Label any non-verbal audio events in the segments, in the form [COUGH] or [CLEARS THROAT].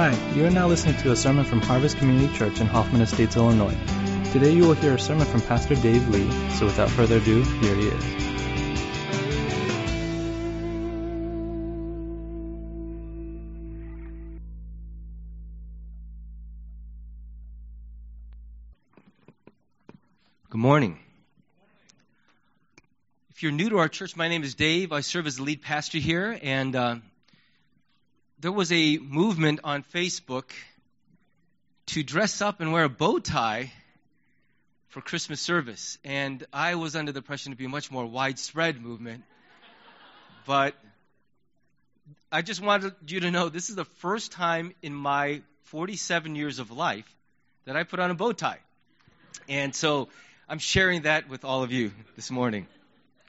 Hi, you are now listening to a sermon from Harvest Community Church in Hoffman Estates, Illinois. Today you will hear a sermon from Pastor Dave Lee, so without further ado, here he is. Good morning. If you're new to our church, my name is Dave. I serve as the lead pastor here, and uh, there was a movement on Facebook to dress up and wear a bow tie for Christmas service. And I was under the impression to be a much more widespread movement. But I just wanted you to know this is the first time in my 47 years of life that I put on a bow tie. And so I'm sharing that with all of you this morning.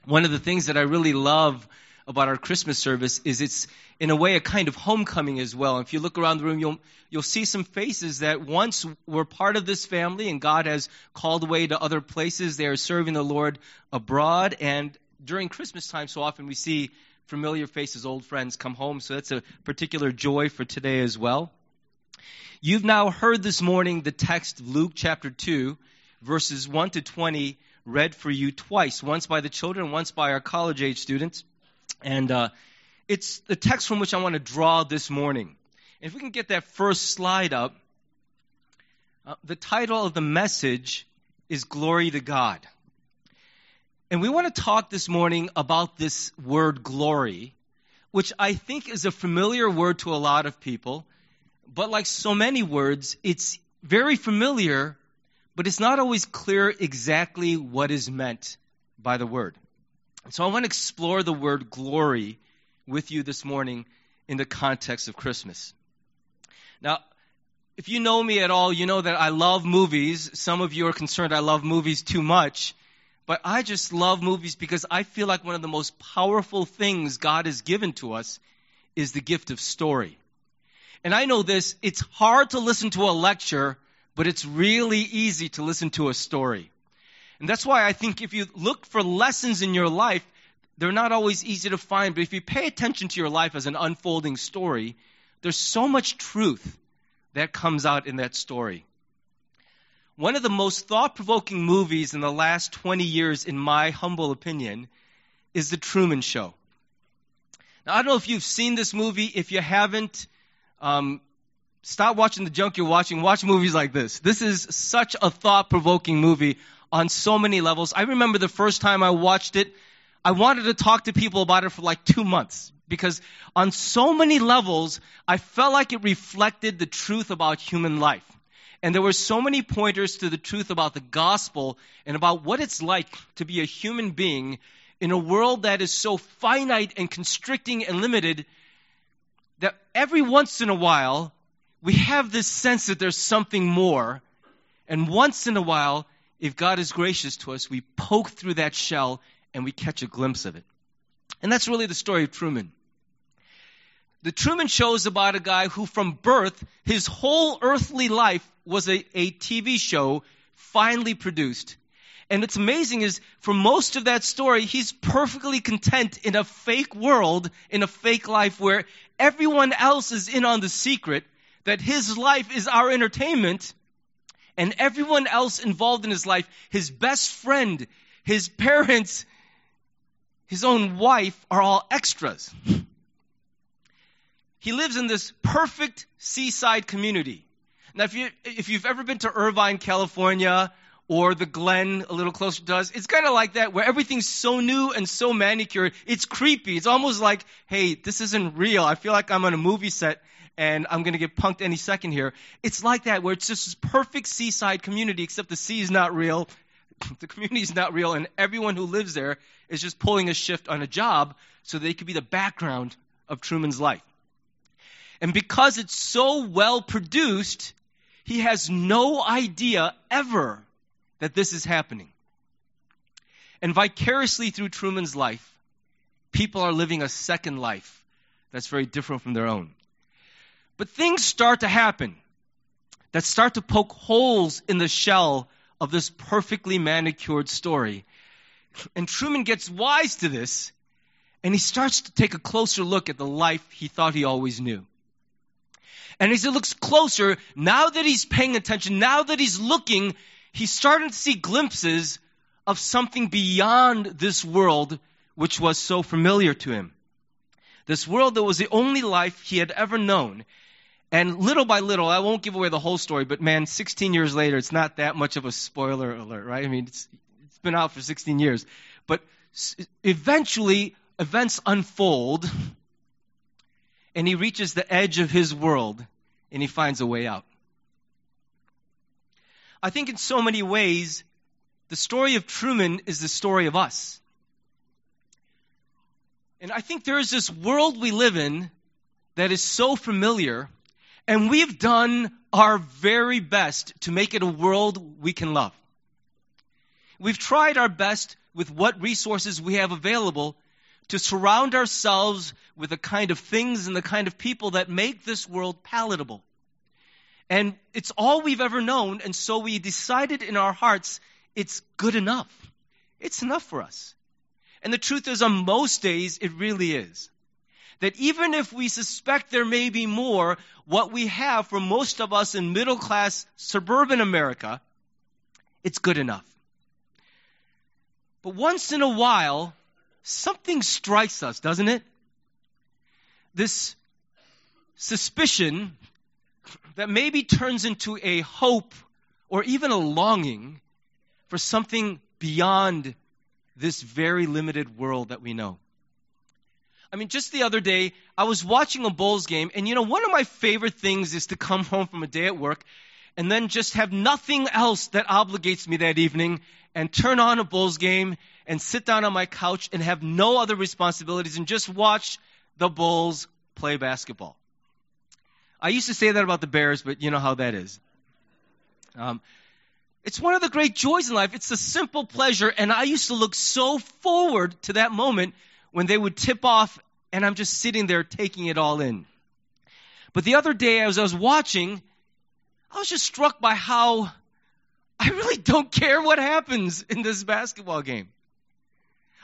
One of the things that I really love about our Christmas service is it's in a way a kind of homecoming as well. If you look around the room, you'll you'll see some faces that once were part of this family and God has called away to other places. They are serving the Lord abroad and during Christmas time so often we see familiar faces, old friends come home. So that's a particular joy for today as well. You've now heard this morning the text of Luke chapter 2 verses 1 to 20 read for you twice, once by the children, once by our college age students. And uh, it's the text from which I want to draw this morning. If we can get that first slide up, uh, the title of the message is Glory to God. And we want to talk this morning about this word glory, which I think is a familiar word to a lot of people. But like so many words, it's very familiar, but it's not always clear exactly what is meant by the word. So I want to explore the word glory with you this morning in the context of Christmas. Now, if you know me at all, you know that I love movies. Some of you are concerned I love movies too much. But I just love movies because I feel like one of the most powerful things God has given to us is the gift of story. And I know this, it's hard to listen to a lecture, but it's really easy to listen to a story. And that's why I think if you look for lessons in your life, they're not always easy to find. But if you pay attention to your life as an unfolding story, there's so much truth that comes out in that story. One of the most thought provoking movies in the last 20 years, in my humble opinion, is The Truman Show. Now, I don't know if you've seen this movie. If you haven't, um, stop watching the junk you're watching. Watch movies like this. This is such a thought provoking movie on so many levels. I remember the first time I watched it, I wanted to talk to people about it for like two months because on so many levels, I felt like it reflected the truth about human life. And there were so many pointers to the truth about the gospel and about what it's like to be a human being in a world that is so finite and constricting and limited that every once in a while we have this sense that there's something more. And once in a while, if God is gracious to us, we poke through that shell and we catch a glimpse of it. And that's really the story of Truman. The Truman Show is about a guy who, from birth, his whole earthly life was a, a TV show finally produced. And what's amazing is, for most of that story, he's perfectly content in a fake world, in a fake life where everyone else is in on the secret, that his life is our entertainment, and everyone else involved in his life, his best friend, his parents, his own wife, are all extras. He lives in this perfect seaside community. Now, if, you, if you've ever been to Irvine, California, or the Glen a little closer to us, it's kind of like that where everything's so new and so manicured. It's creepy. It's almost like, hey, this isn't real. I feel like I'm on a movie set and I'm going to get punked any second here. It's like that where it's just this perfect seaside community, except the sea is not real, [LAUGHS] the community is not real, and everyone who lives there is just pulling a shift on a job so they could be the background of Truman's life. And because it's so well produced, he has no idea ever that this is happening. And vicariously through Truman's life, people are living a second life that's very different from their own. But things start to happen that start to poke holes in the shell of this perfectly manicured story. And Truman gets wise to this, and he starts to take a closer look at the life he thought he always knew. And as he looks closer, now that he's paying attention, now that he's looking, he's starting to see glimpses of something beyond this world which was so familiar to him. This world that was the only life he had ever known. And little by little, I won't give away the whole story, but man, 16 years later, it's not that much of a spoiler alert, right? I mean, it's, it's been out for 16 years. But eventually, events unfold, and he reaches the edge of his world, and he finds a way out. I think in so many ways, the story of Truman is the story of us. And I think there is this world we live in that is so familiar, and we've done our very best to make it a world we can love. We've tried our best with what resources we have available to surround ourselves with the kind of things and the kind of people that make this world palatable. And it's all we've ever known, and so we decided in our hearts it's good enough. It's enough for us. And the truth is, on most days, it really is. That even if we suspect there may be more, what we have for most of us in middle class suburban America, it's good enough. But once in a while, something strikes us, doesn't it? This suspicion that maybe turns into a hope or even a longing for something beyond this very limited world that we know. I mean, just the other day, I was watching a Bulls game, and you know, one of my favorite things is to come [LAUGHS] home from a day at work and then just have nothing else that obligates me that evening and turn on a Bulls game and sit down on my couch and have no other responsibilities and just watch the Bulls play basketball. I used to say that about the Bears, but you know how that is. Um, it's one of the great joys in life. It's a simple pleasure. And I used to look so forward to that moment when they would tip off and I'm just sitting there taking it all in. But the other day, as I was watching, I was just struck by how I really don't care what happens in this basketball game.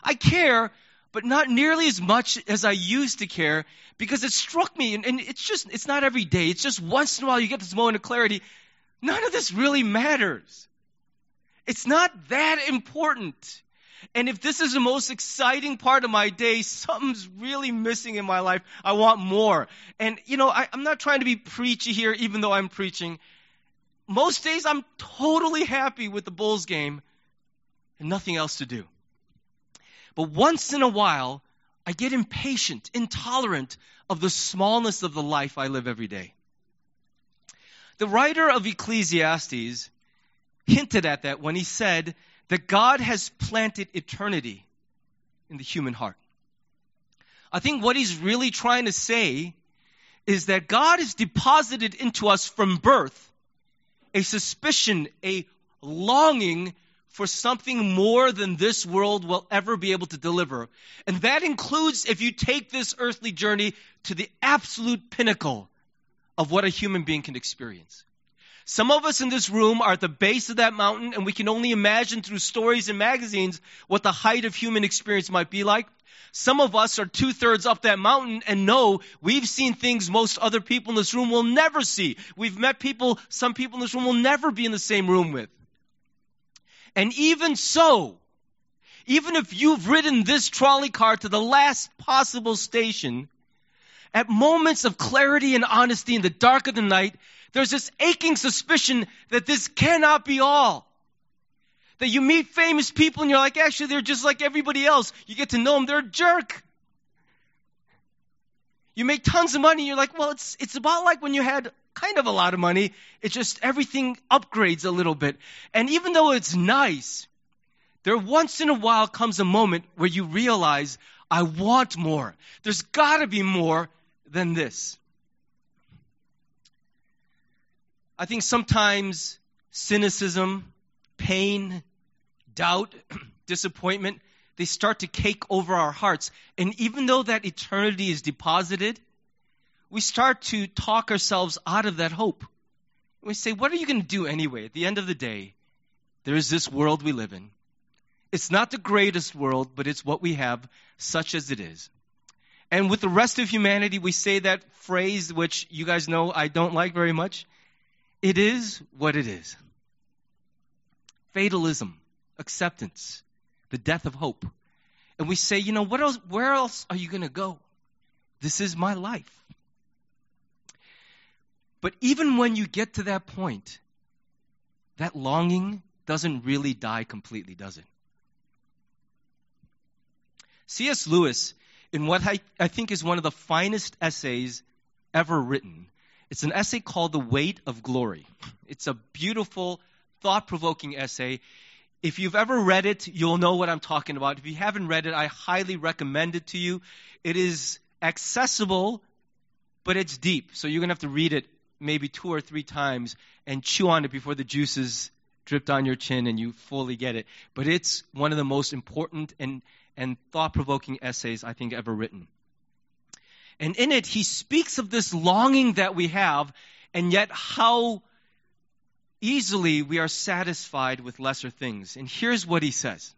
I care, but not nearly as much as I used to care because it struck me, and, and it's just, it's not every day. It's just once in a while you get this moment of clarity. None of this really matters. It's not that important. And if this is the most exciting part of my day, something's really missing in my life. I want more. And, you know, I, am not trying to be preachy here, even though I'm preaching. Most days I'm totally happy with the Bulls game and nothing else to do. But once in a while, I get impatient, intolerant of the smallness of the life I live every day. The writer of Ecclesiastes hinted at that when he said that God has planted eternity in the human heart. I think what he's really trying to say is that God has deposited into us from birth a suspicion, a longing for something more than this world will ever be able to deliver. And that includes if you take this earthly journey to the absolute pinnacle of what a human being can experience. Some of us in this room are at the base of that mountain, and we can only imagine through stories and magazines what the height of human experience might be like. Some of us are two thirds up that mountain and know we've seen things most other people in this room will never see. We've met people some people in this room will never be in the same room with. And even so, even if you've ridden this trolley car to the last possible station, at moments of clarity and honesty in the dark of the night, there's this aching suspicion that this cannot be all. That you meet famous people and you're like, actually, they're just like everybody else. You get to know them, they're a jerk. You make tons of money, you're like, well, it's, it's about like when you had kind of a lot of money. It's just everything upgrades a little bit. And even though it's nice, there once in a while comes a moment where you realize, I want more. There's got to be more than this. I think sometimes cynicism, pain, doubt, [CLEARS THROAT] disappointment, they start to cake over our hearts. And even though that eternity is deposited, we start to talk ourselves out of that hope. We say, What are you going to do anyway? At the end of the day, there is this world we live in. It's not the greatest world, but it's what we have, such as it is. And with the rest of humanity, we say that phrase, which you guys know I don't like very much. It is what it is. Fatalism, acceptance, the death of hope. And we say, you know, what else, where else are you going to go? This is my life. But even when you get to that point, that longing doesn't really die completely, does it? C.S. Lewis, in what I, I think is one of the finest essays ever written, it's an essay called The Weight of Glory. It's a beautiful, thought provoking essay. If you've ever read it, you'll know what I'm talking about. If you haven't read it, I highly recommend it to you. It is accessible, but it's deep. So you're going to have to read it maybe two or three times and chew on it before the juices drip down your chin and you fully get it. But it's one of the most important and and thought provoking essays I think ever written. And in it, he speaks of this longing that we have, and yet how easily we are satisfied with lesser things. And here's what he says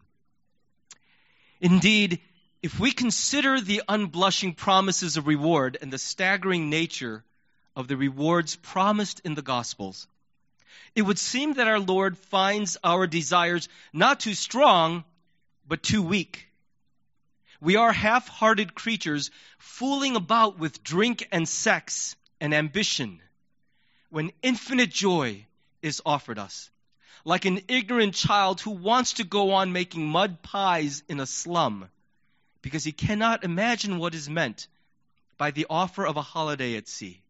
Indeed, if we consider the unblushing promises of reward and the staggering nature of the rewards promised in the Gospels, it would seem that our Lord finds our desires not too strong, but too weak. We are half hearted creatures fooling about with drink and sex and ambition when infinite joy is offered us. Like an ignorant child who wants to go on making mud pies in a slum because he cannot imagine what is meant by the offer of a holiday at sea.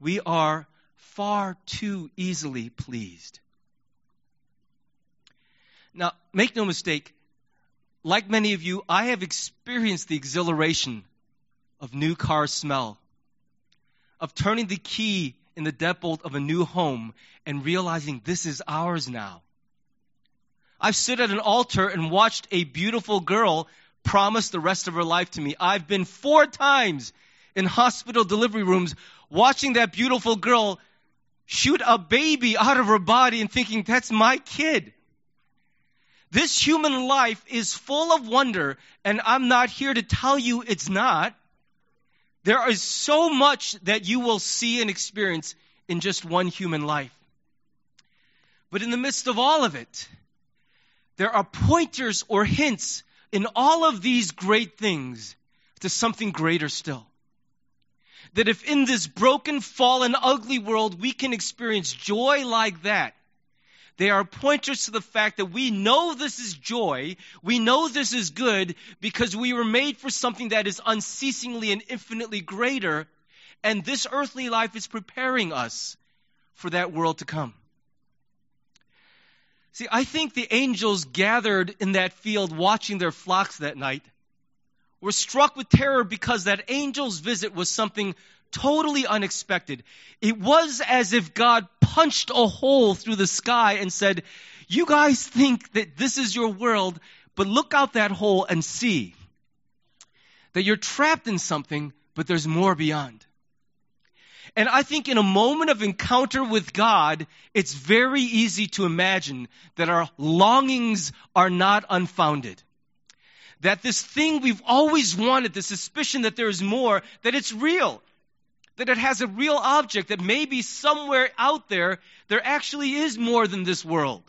We are far too easily pleased. Now, make no mistake, like many of you, I have experienced the exhilaration of new car smell, of turning the key in the deadbolt of a new home and realizing this is ours now. I've stood at an altar and watched a beautiful girl promise the rest of her life to me. I've been four times in hospital delivery rooms watching that beautiful girl shoot a baby out of her body and thinking, that's my kid. This human life is full of wonder, and I'm not here to tell you it's not. There is so much that you will see and experience in just one human life. But in the midst of all of it, there are pointers or hints in all of these great things to something greater still. That if in this broken, fallen, ugly world we can experience joy like that, they are pointers to the fact that we know this is joy, we know this is good, because we were made for something that is unceasingly and infinitely greater, and this earthly life is preparing us for that world to come. See, I think the angels gathered in that field watching their flocks that night were struck with terror because that angel's visit was something totally unexpected. It was as if God punched a hole through the sky and said, You guys think that this is your world, but look out that hole and see that you're trapped in something, but there's more beyond. And I think in a moment of encounter with God, it's very easy to imagine that our longings are not unfounded. That this thing we've always wanted, the suspicion that there is more, that it's real that it has a real object, that maybe somewhere out there, there actually is more than this world.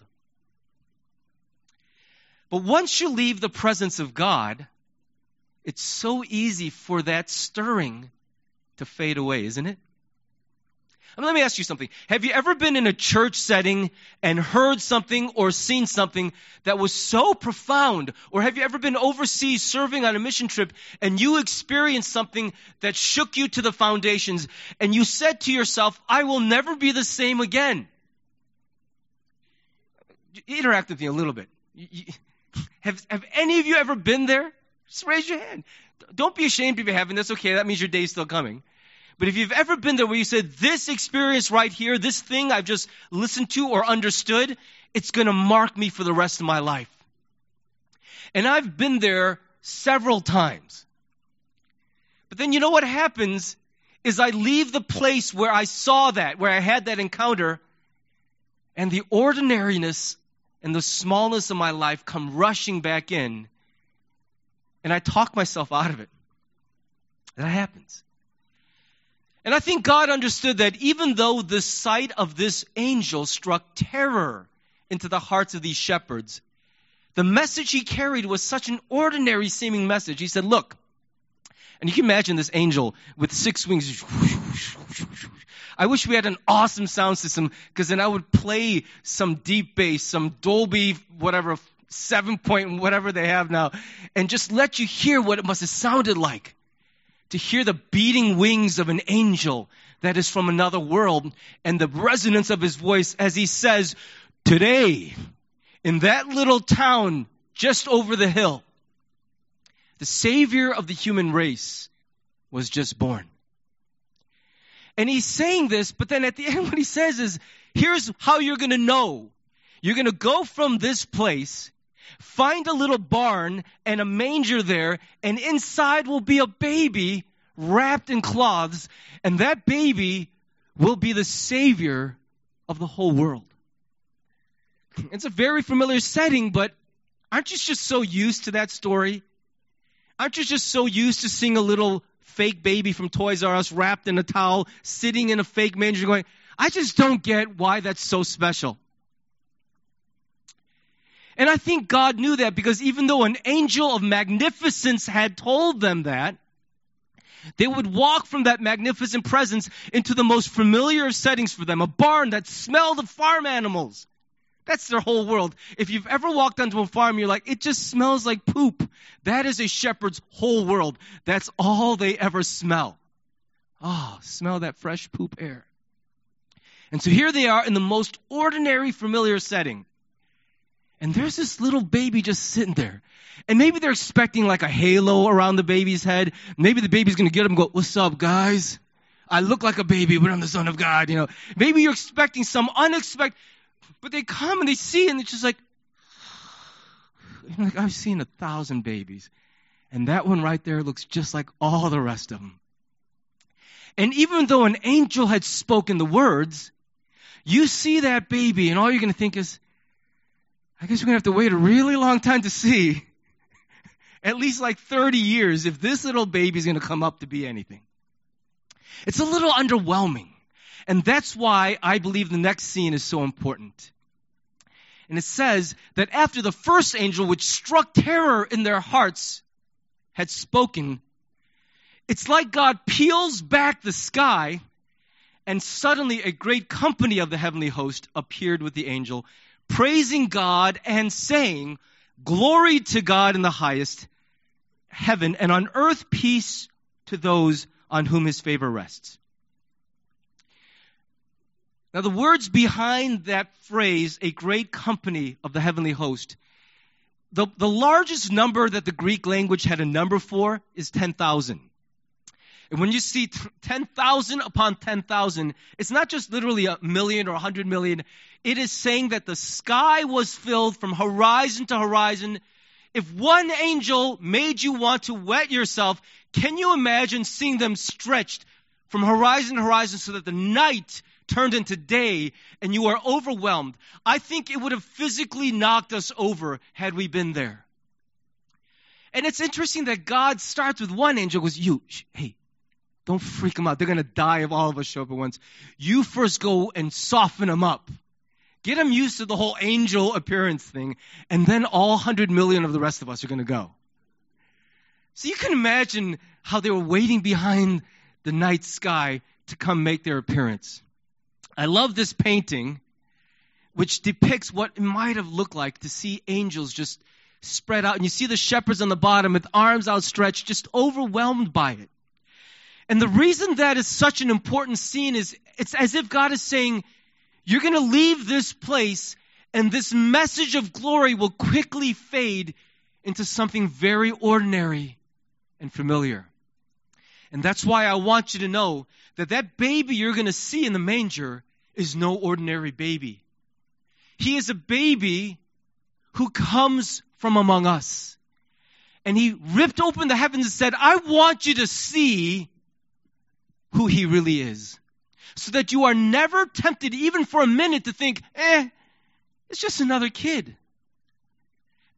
But once you leave the presence of God, it's so easy for that stirring to fade away, isn't it? I mean, let me ask you something. Have you ever been in a church setting and heard something or seen something that was so profound? Or have you ever been overseas serving on a mission trip and you experienced something that shook you to the foundations and you said to yourself, I will never be the same again? Interact with me a little bit. Have, have any of you ever been there? Just raise your hand. Don't be ashamed if you're having this. Okay, that means your day's still coming. But if you've ever been there where you said, this experience right here, this thing I've just listened to or understood, it's going to mark me for the rest of my life. And I've been there several times. But then you know what happens is I leave the place where I saw that, where I had that encounter, and the ordinariness and the smallness of my life come rushing back in, and I talk myself out of it. That happens. And I think God understood that even though the sight of this angel struck terror into the hearts of these shepherds, the message he carried was such an ordinary seeming message. He said, Look, and you can imagine this angel with six wings. I wish we had an awesome sound system because then I would play some deep bass, some Dolby, whatever, seven point, whatever they have now, and just let you hear what it must have sounded like to hear the beating wings of an angel that is from another world and the resonance of his voice as he says, Today, in that little town just over the hill, the Savior of the human race was just born. And he's saying this, but then at the [LAUGHS] end, what he says is, here's how you're going to know. You're going to go from this place, find a little barn and a manger there, and inside will be a baby wrapped in cloths, and that baby will be the Savior of the whole world. It's a very familiar setting, but aren't you just so used to that story? Aren't you just so used to seeing a little fake baby from Toys R Us wrapped in a towel, sitting in a fake manger, going, I just don't get why that's so special. And I think God knew that because even though an angel of magnificence had told them that, they would walk from that magnificent presence into the most familiar of settings for them a barn that smelled of farm animals. That's their whole world. If you've ever walked onto a farm, you're like, it just smells like poop. That is a shepherd's whole world. That's all they ever smell. Oh, smell that fresh poop air. And so here they are in the most ordinary, familiar setting. And there's this little baby just sitting there. And maybe they're expecting like a halo around the baby's head. Maybe the baby's going to get up and go, What's up, guys? I look like a baby, but I'm the son of God, you know. Maybe you're expecting some unexpected. But they come and they see, and it's just like, [SIGHS] like I've seen a thousand babies, and that one right there looks just like all the rest of them. And even though an angel had spoken the words, you see that baby, and all you're going to think is, I guess we're going to have to wait a really long time to see, at least like 30 years, if this little baby is going to come up to be anything. It's a little underwhelming. And that's why I believe the next scene is so important. And it says that after the first angel, which struck terror in their hearts, had spoken, it's like God peels back the sky, and suddenly a great company of the heavenly host appeared with the angel, praising God and saying, Glory to God in the highest heaven, and on earth peace to those on whom his favor rests. Now, the words behind that phrase, a great company of the heavenly host, the, the largest number that the Greek language had a number for is 10,000. And when you see 10,000 upon 10,000, it's not just literally a million or a hundred million. It is saying that the sky was filled from horizon to horizon. If one angel made you want to wet yourself, can you imagine seeing them stretched from horizon to horizon so that the night turned into day and you are overwhelmed. I think it would have physically knocked us over had we been there. And it's interesting that God starts with one angel, goes, You, sh- hey, don't freak them out. They're going to die if all of us show up at once. You first go and soften them up. Get them used to the whole angel appearance thing, and then all 100 million of the rest of us are going to go. So you can imagine how they were waiting behind the night sky to come make their appearance. I love this painting, which depicts what it might have looked like to see angels just spread out. And you see the shepherds on the bottom with arms outstretched, just overwhelmed by it. And the reason that is such an important scene is it's as if God is saying, You're going to leave this place, and this message of glory will quickly fade into something very ordinary and familiar. And that's why I want you to know that that baby you're going to see in the manger is no ordinary baby. He is a baby who comes from among us. And he ripped open the heavens and said, I want you to see who he really is. So that you are never tempted, even for a minute, to think, eh, it's just another kid.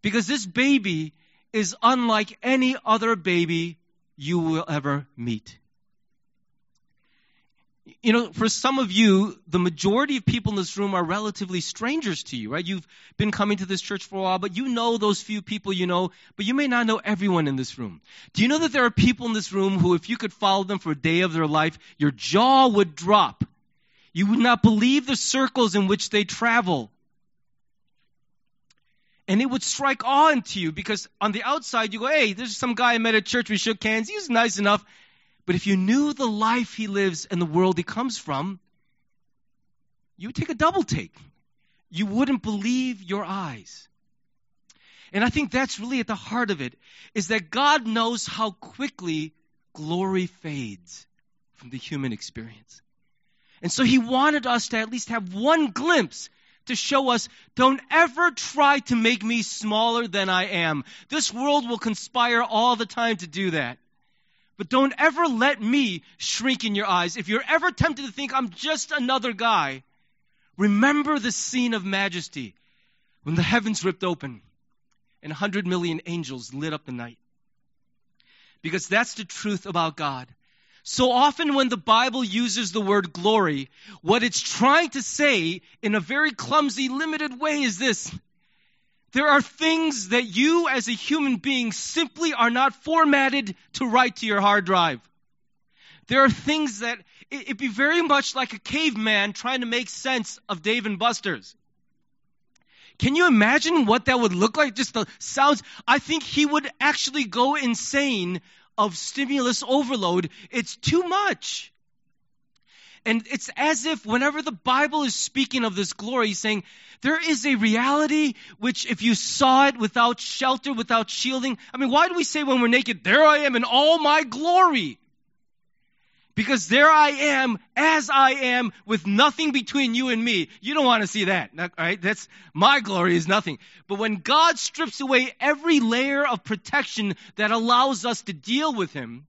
Because this baby is unlike any other baby you will ever meet. You know, for some of you, the majority of people in this room are relatively strangers to you, right? You've been coming to this church for a while, but you know those few people you know, but you may not know everyone in this room. Do you know that there are people in this room who, if you could follow them for a day of their life, your jaw would drop? You would not believe the circles in which they travel. And it would strike awe into you because on the outside you go, hey, there's some guy I met at church, we shook hands, he's nice enough. But if you knew the life he lives and the world he comes from, you would take a double take. You wouldn't believe your eyes. And I think that's really at the heart of it, is that God knows how quickly glory fades from the human experience. And so he wanted us to at least have one glimpse to show us don't ever try to make me smaller than I am. This world will conspire all the time to do that. But don't ever let me shrink in your eyes. If you're ever tempted to think I'm just another guy, remember the scene of majesty when the heavens ripped open and a hundred million angels lit up the night. Because that's the truth about God. So often, when the Bible uses the word glory, what it's trying to say in a very clumsy, limited way is this there are things that you as a human being simply are not formatted to write to your hard drive. There are things that it'd be very much like a caveman trying to make sense of Dave and Buster's. Can you imagine what that would look like? Just the sounds. I think he would actually go insane of stimulus overload, it's too much. And it's as if whenever the Bible is speaking of this glory, he's saying, there is a reality which if you saw it without shelter, without shielding, I mean, why do we say when we're naked, there I am in all my glory? Because there I am as I am with nothing between you and me. You don't want to see that, right? That's my glory is nothing. But when God strips away every layer of protection that allows us to deal with Him,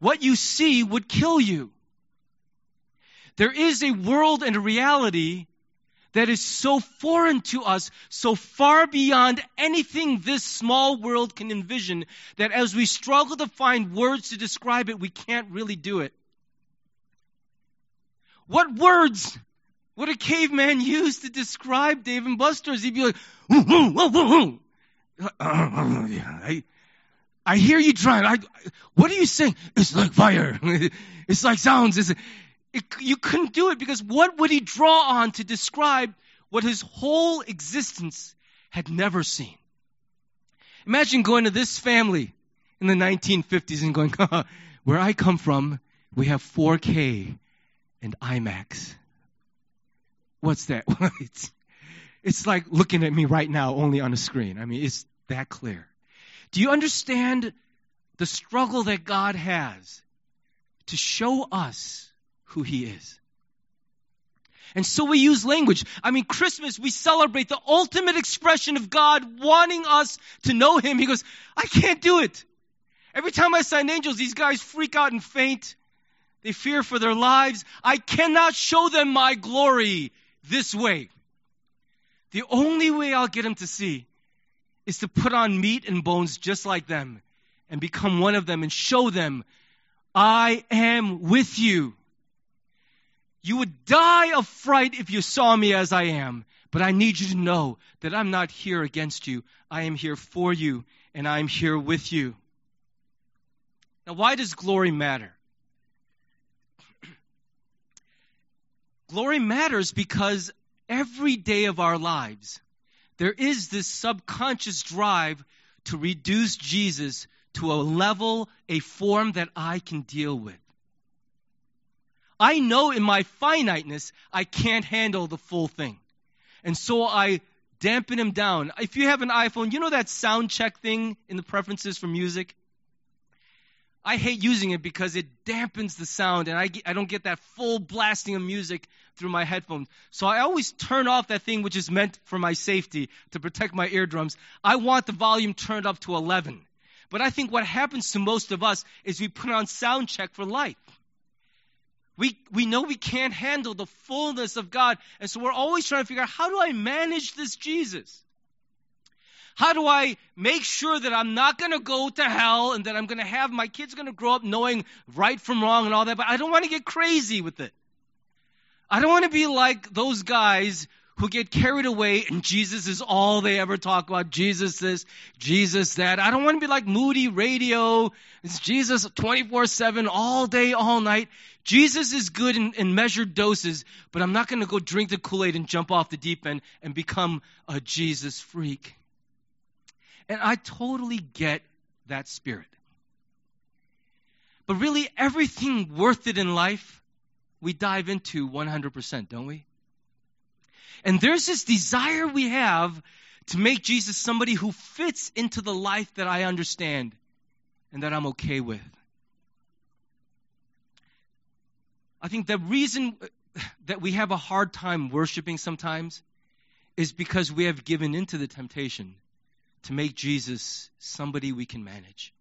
what you see would kill you. There is a world and a reality that is so foreign to us, so far beyond anything this small world can envision, that as we struggle to find words to describe it, we can't really do it. What words would a caveman use to describe Dave and Buster's? He'd be like, I, I hear you trying. I, what are you saying? It's like fire. [LAUGHS] it's like sounds. It's, it, you couldn't do it because what would he draw on to describe what his whole existence had never seen? Imagine going to this family in the 1950s and going, [LAUGHS] where I come from, we have 4K and IMAX. What's that? [LAUGHS] it's, it's like looking at me right now, only on a screen. I mean, it's that clear. Do you understand the struggle that God has to show us who he is. And so we use language. I mean, Christmas, we celebrate the ultimate expression of God wanting us to know him. He goes, I can't do it. Every time I sign angels, these guys freak out and faint. They fear for their lives. I cannot show them my glory this way. The only way I'll get them to see is to put on meat and bones just like them and become one of them and show them, I am with you. You would die of fright if you saw me as I am. But I need you to know that I'm not here against you. I am here for you, and I'm here with you. Now, why does glory matter? [CLEARS THROAT] glory matters because every day of our lives, there is this subconscious drive to reduce Jesus to a level, a form that I can deal with. I know in my finiteness, I can't handle the full thing. And so I dampen him down. If you have an iPhone, you know that sound check thing in the preferences for music? I hate using it because it dampens the sound and I, get, I don't get that full blasting of music through my headphones. So I always turn off that thing which is meant for my safety to protect my eardrums. I want the volume turned up to 11. But I think what happens to most of us is we put on sound check for life. We, we know we can't handle the fullness of God. And so we're always trying to figure out how do I manage this Jesus? How do I make sure that I'm not going to go to hell and that I'm going to have my kids going to grow up knowing right from wrong and all that? But I don't want to get crazy with it. I don't want to be like those guys who get carried away and Jesus is all they ever talk about. Jesus this, Jesus that. I don't want to be like Moody Radio. It's Jesus 24 7 all day, all night. Jesus is good in, in measured doses, but I'm not going to go drink the Kool Aid and jump off the deep end and become a Jesus freak. And I totally get that spirit. But really, everything worth it in life, we dive into 100%, don't we? And there's this desire we have to make Jesus somebody who fits into the life that I understand and that I'm okay with. I think the reason uh, that we have a hard time worshiping sometimes is because we have given into the temptation to make Jesus somebody we can manage.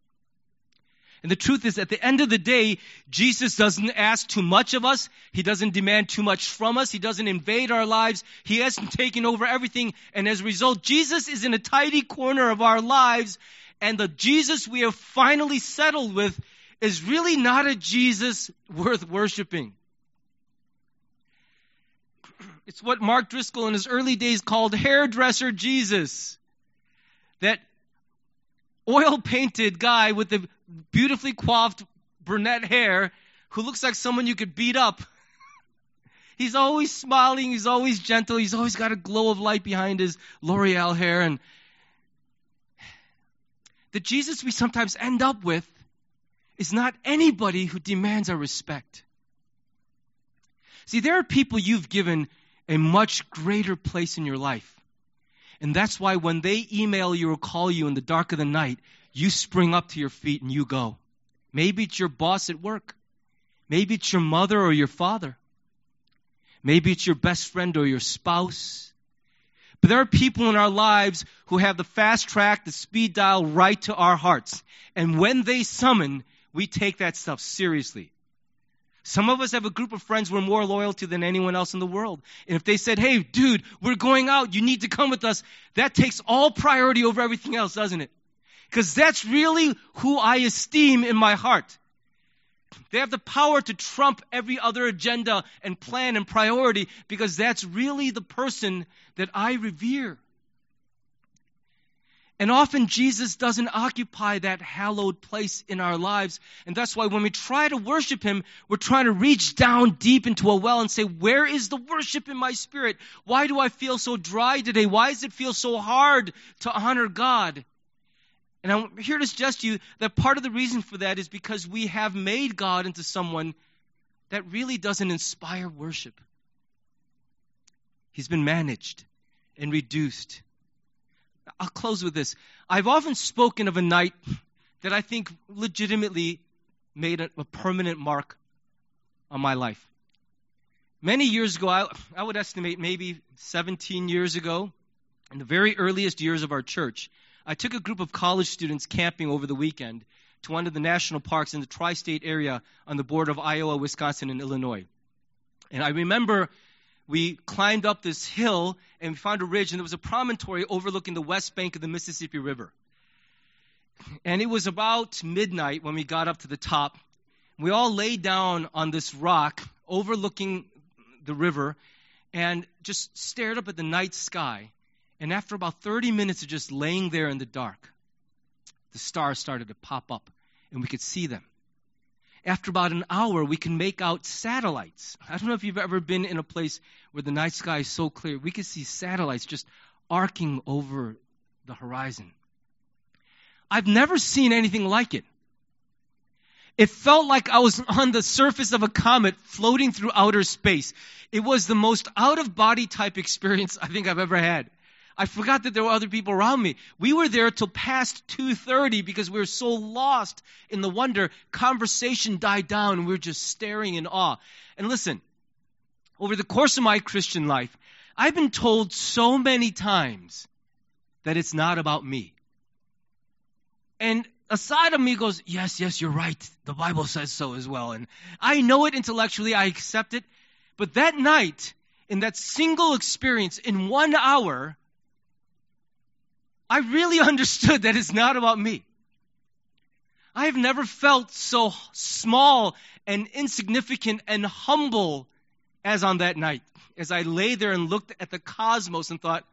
And the truth is, at the end of the day, Jesus doesn't ask too much of us. He doesn't demand too much from us. He doesn't invade our lives. He hasn't taken over everything. And as a result, Jesus is in a tidy corner of our lives. And the Jesus we have finally settled with is really not a Jesus worth worshiping. It's what Mark Driscoll in his early days called hairdresser Jesus. That oil painted guy with the beautifully coiffed brunette hair who looks like someone you could beat up. [LAUGHS] he's always smiling, he's always gentle, he's always got a glow of light behind his L'Oreal hair. And the Jesus we sometimes end up with is not anybody who demands our respect. See, there are people you've given a much greater place in your life. And that's why when they email you or call you in the dark of the night, you spring up to your feet and you go. Maybe it's your boss at work. Maybe it's your mother or your father. Maybe it's your best friend or your spouse. But there are people in our lives who have the fast track, the speed dial right to our hearts. And when they summon, we take that stuff seriously. Some of us have a group of friends we're more loyal to than anyone else in the world. And if they said, hey, dude, we're going out, you need to come with us, that takes all priority over everything else, doesn't it? Because that's really who I esteem in my heart. They have the power to trump every other agenda and plan and priority because that's really the person that I revere. And often Jesus doesn't occupy that hallowed place in our lives. And that's why when we try to worship Him, we're trying to reach down deep into a well and say, Where is the worship in my spirit? Why do I feel so dry today? Why does it feel so hard to honor God? And I'm here to suggest to you that part of the reason for that is because we have made God into someone that really doesn't inspire worship. He's been managed and reduced I'll close with this. I've often spoken of a night that I think legitimately made a, a permanent mark on my life. Many years ago, I, I would estimate maybe 17 years ago, in the very earliest years of our church, I took a group of college students camping over the weekend to one of the national parks in the tri state area on the border of Iowa, Wisconsin, and Illinois. And I remember we climbed up this hill and we found a ridge, and there was a promontory overlooking the west bank of the Mississippi River. And it was about midnight when we got up to the top. We all lay down on this rock overlooking the river and just stared up at the night sky. And after about 30 minutes of just laying there in the dark, the stars started to pop up and we could see them after about an hour, we can make out satellites. I don't know if you've ever been in a place where the night sky is so clear. We can see satellites just arcing over the horizon. I've never seen anything like it. It felt like I was on the surface of a comet floating through outer space. It was the most out of body type experience I think I've ever had. I forgot that there were other people around me. We were there till past 2:30 because we were so lost in the wonder. Conversation died down and we were just staring in awe. And listen, over the course of my Christian life, I've been told so many times that it's not about me. And a side of me goes, Yes, yes, you're right. The Bible says so as well. And I know it intellectually, I accept it. But that night, in that single experience, in one hour, I really [LAUGHS] understood that it's not about me. I have never felt so small and insignificant and humble as on that night, as I lay there and looked at the cosmos and thought,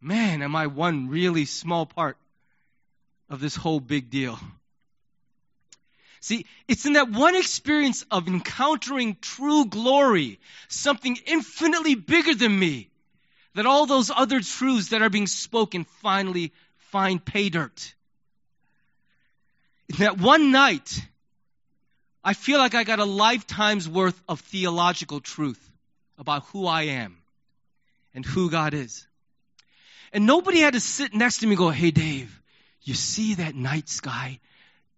man, am I one really small part of this whole big deal? See, it's in that one experience of encountering true glory, something infinitely bigger than me, that all those other truths that are being spoken finally find pay dirt. That one night, I feel like I got a lifetime's worth of theological truth about who I am and who God is. And nobody had to sit next to me and go, Hey, Dave, you see that night sky?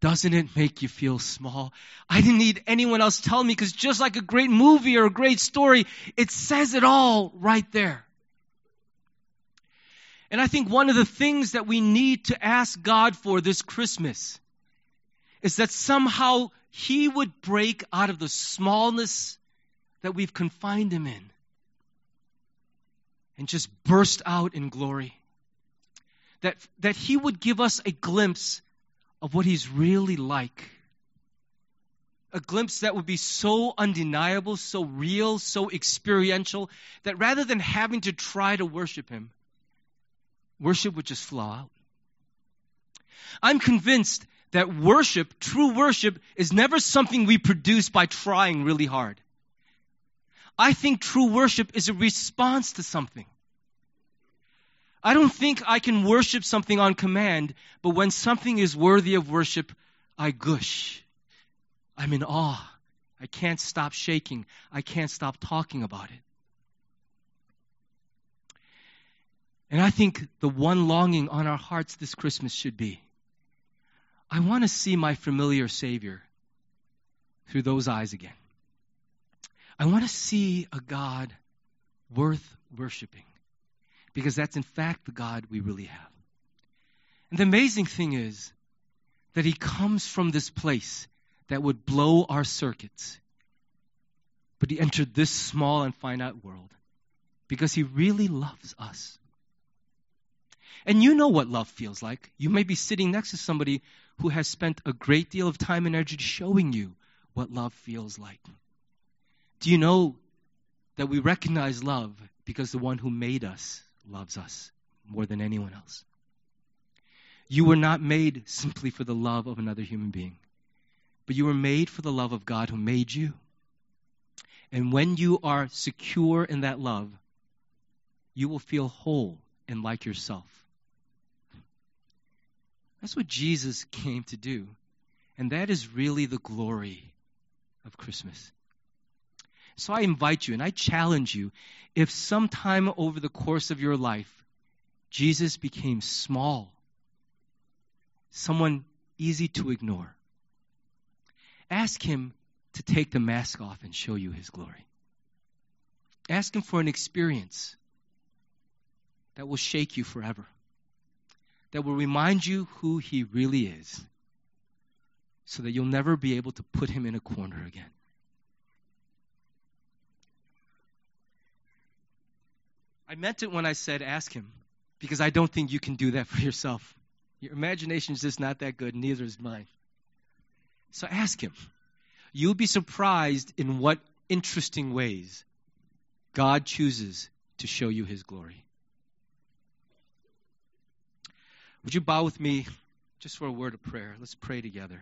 Doesn't it make you feel small? I didn't need anyone else telling me because just like a great movie or a great story, it says it all right there. And I think one of the things that we need to ask God for this Christmas is that somehow He would break out of the smallness that we've confined Him in and just burst out in glory. That, that He would give us a glimpse of what He's really like. A glimpse that would be so undeniable, so real, so experiential, that rather than having to try to worship Him, worship would just flow out. I'm convinced that worship, true worship, is never something we produce by trying really hard. I think true worship is a response to something. I don't think I can worship something on command, but when something is worthy of worship, I gush. I'm in awe. I can't stop shaking. I can't stop talking about it. And I think the one longing on our hearts this Christmas should be I want to see my familiar Savior through those eyes again. I want to see a God worth worshiping because that's in fact the God we really have. And the amazing thing is that He comes from this place that would blow our circuits, but He entered this small and finite world because He really loves us. And you know what love feels like. You may be sitting next to somebody who has spent a great deal of time and energy showing you what love feels like. Do you know that we recognize love because the one who made us loves us more than anyone else? You were not made simply for the love of another human being, but you were made for the love of God who made you. And when you are secure in that love, you will feel whole and like yourself. That's what Jesus came to do. And that is really the glory of Christmas. So I invite you and I challenge you if sometime over the course of your life Jesus became small, someone easy to ignore, ask him to take the mask off and show you his glory. Ask him for an experience that will shake you forever that will remind you who he really is so that you'll never be able to put him in a corner again. I meant it when I said ask him because I don't think you can do that for yourself. Your imagination is just not that good, neither is mine. So ask him. You'll be surprised in what interesting ways God chooses to show you his glory. Would you bow with me just for a word of prayer? Let's pray together.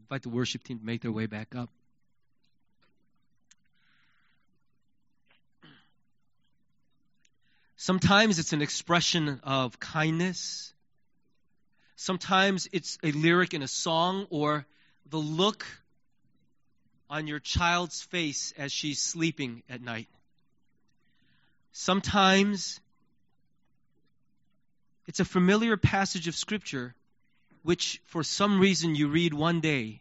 invite the worship team to make their way back up. Sometimes it's an expression of kindness. Sometimes it's a lyric in a song or the look on your child's face as she's sleeping at night. Sometimes it's a familiar passage of Scripture which, for some reason, you read one day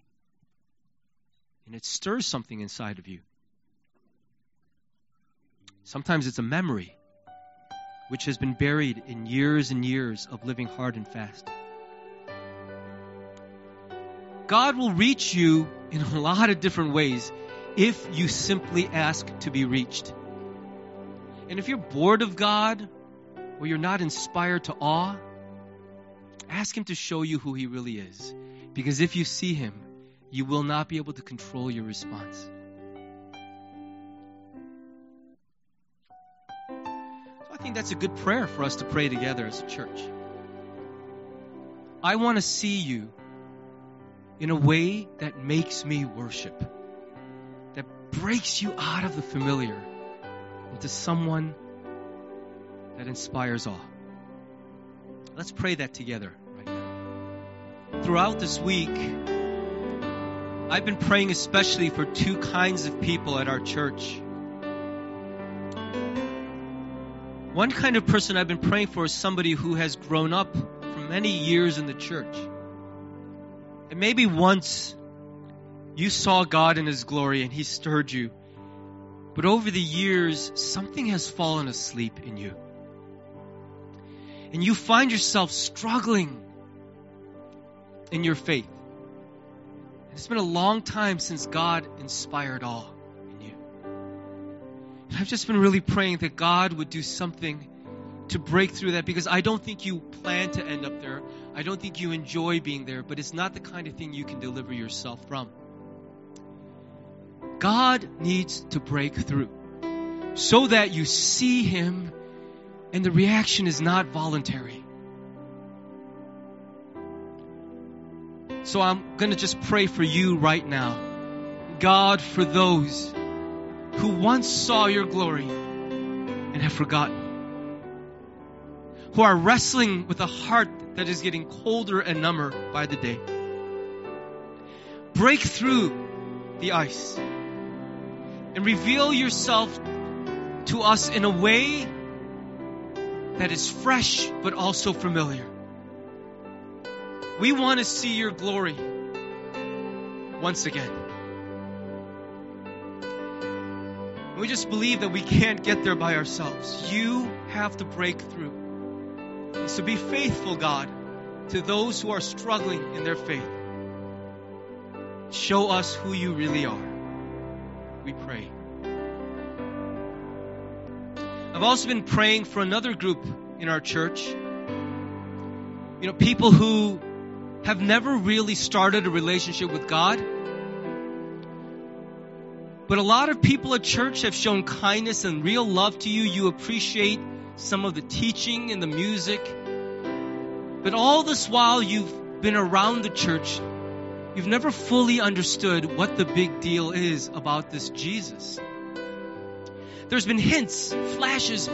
and it stirs something inside of you. Sometimes it's a memory which has been buried in years and years of living hard and fast. God will reach you in a lot of different ways if you simply ask to be reached. And if you're bored of God or you're not inspired to awe, ask Him to show you who He really is. Because if you see Him, you will not be able to control your response. So I think that's a good prayer for us to pray together as a church. I want to see you in a way that makes me worship, that breaks you out of the familiar into someone that inspires awe. Let's pray that together right now. Throughout this week, I've been praying especially for two kinds of people at our church. One kind of person I've been praying for is somebody who has grown up for many years in the church. And maybe once you saw God in His glory and He stirred you. But over the years, something has fallen asleep in you. And you find yourself struggling in your faith. It's been a long time since God inspired awe in you. And I've just been really praying that God would do something to break through that because I don't think you plan to end up there. I don't think you enjoy being there, but it's not the kind of thing you can deliver yourself from. God needs to break through so that you see Him and the reaction is not voluntary. So I'm going to just pray for you right now. God, for those who once saw your glory and have forgotten, who are wrestling with a heart that is getting colder and number by the day. Break through the ice and reveal yourself to us in a way that is fresh but also familiar. We want to see your glory once again. We just believe that we can't get there by ourselves. You have to break through. So be faithful, God, to those who are struggling in their faith. Show us who you really are. We pray. I've also been praying for another group in our church. You know, people who have never really started a relationship with God. But a lot of people at church have shown kindness and real love to you. You appreciate some of the teaching and the music. But all this while you've been around the church, you've never fully understood what the big deal is about this Jesus. There's been hints, flashes,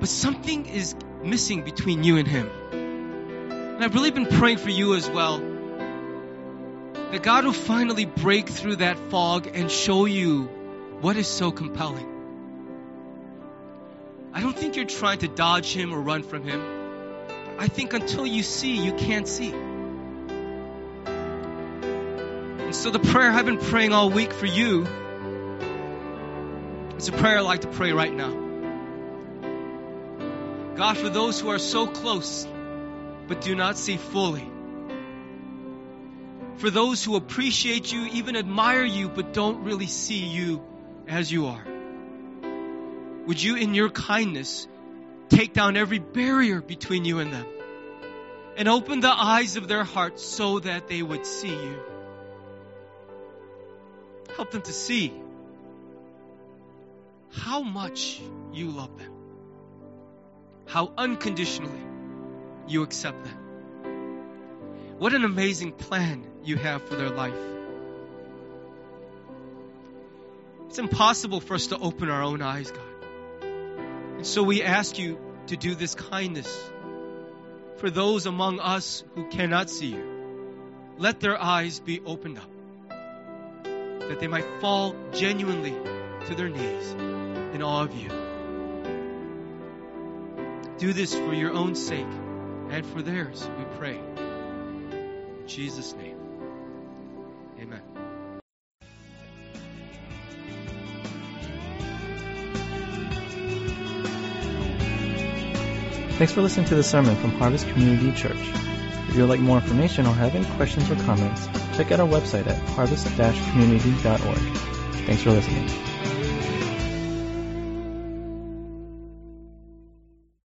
but something is missing between you and him. And I've really been praying for you as well. That God will finally break through that fog and show you what is so compelling. I don't think you're trying to dodge Him or run from Him. I think until you see, you can't see. And so the prayer I've been praying all week for you is a prayer I like to pray right now. God, for those who are so close but do not see fully. For those who appreciate you, even admire you, but don't really see you as you are. Would you, in your kindness, take down every barrier between you and them and open the eyes of their hearts so that they would see you? Help them to see how much you love them, how unconditionally you accept them. What an amazing plan you have for their life. It's impossible for us to open our own eyes, God. And so we ask you to do this kindness for those among us who cannot see you. Let their eyes be opened up, that they might fall genuinely to their knees in awe of you. Do this for your own sake and for theirs, we pray. In Jesus' name. Amen. Thanks for listening to the sermon from Harvest Community Church. If you would like more information or have any questions or comments, check out our website at harvest-community.org. Thanks for listening.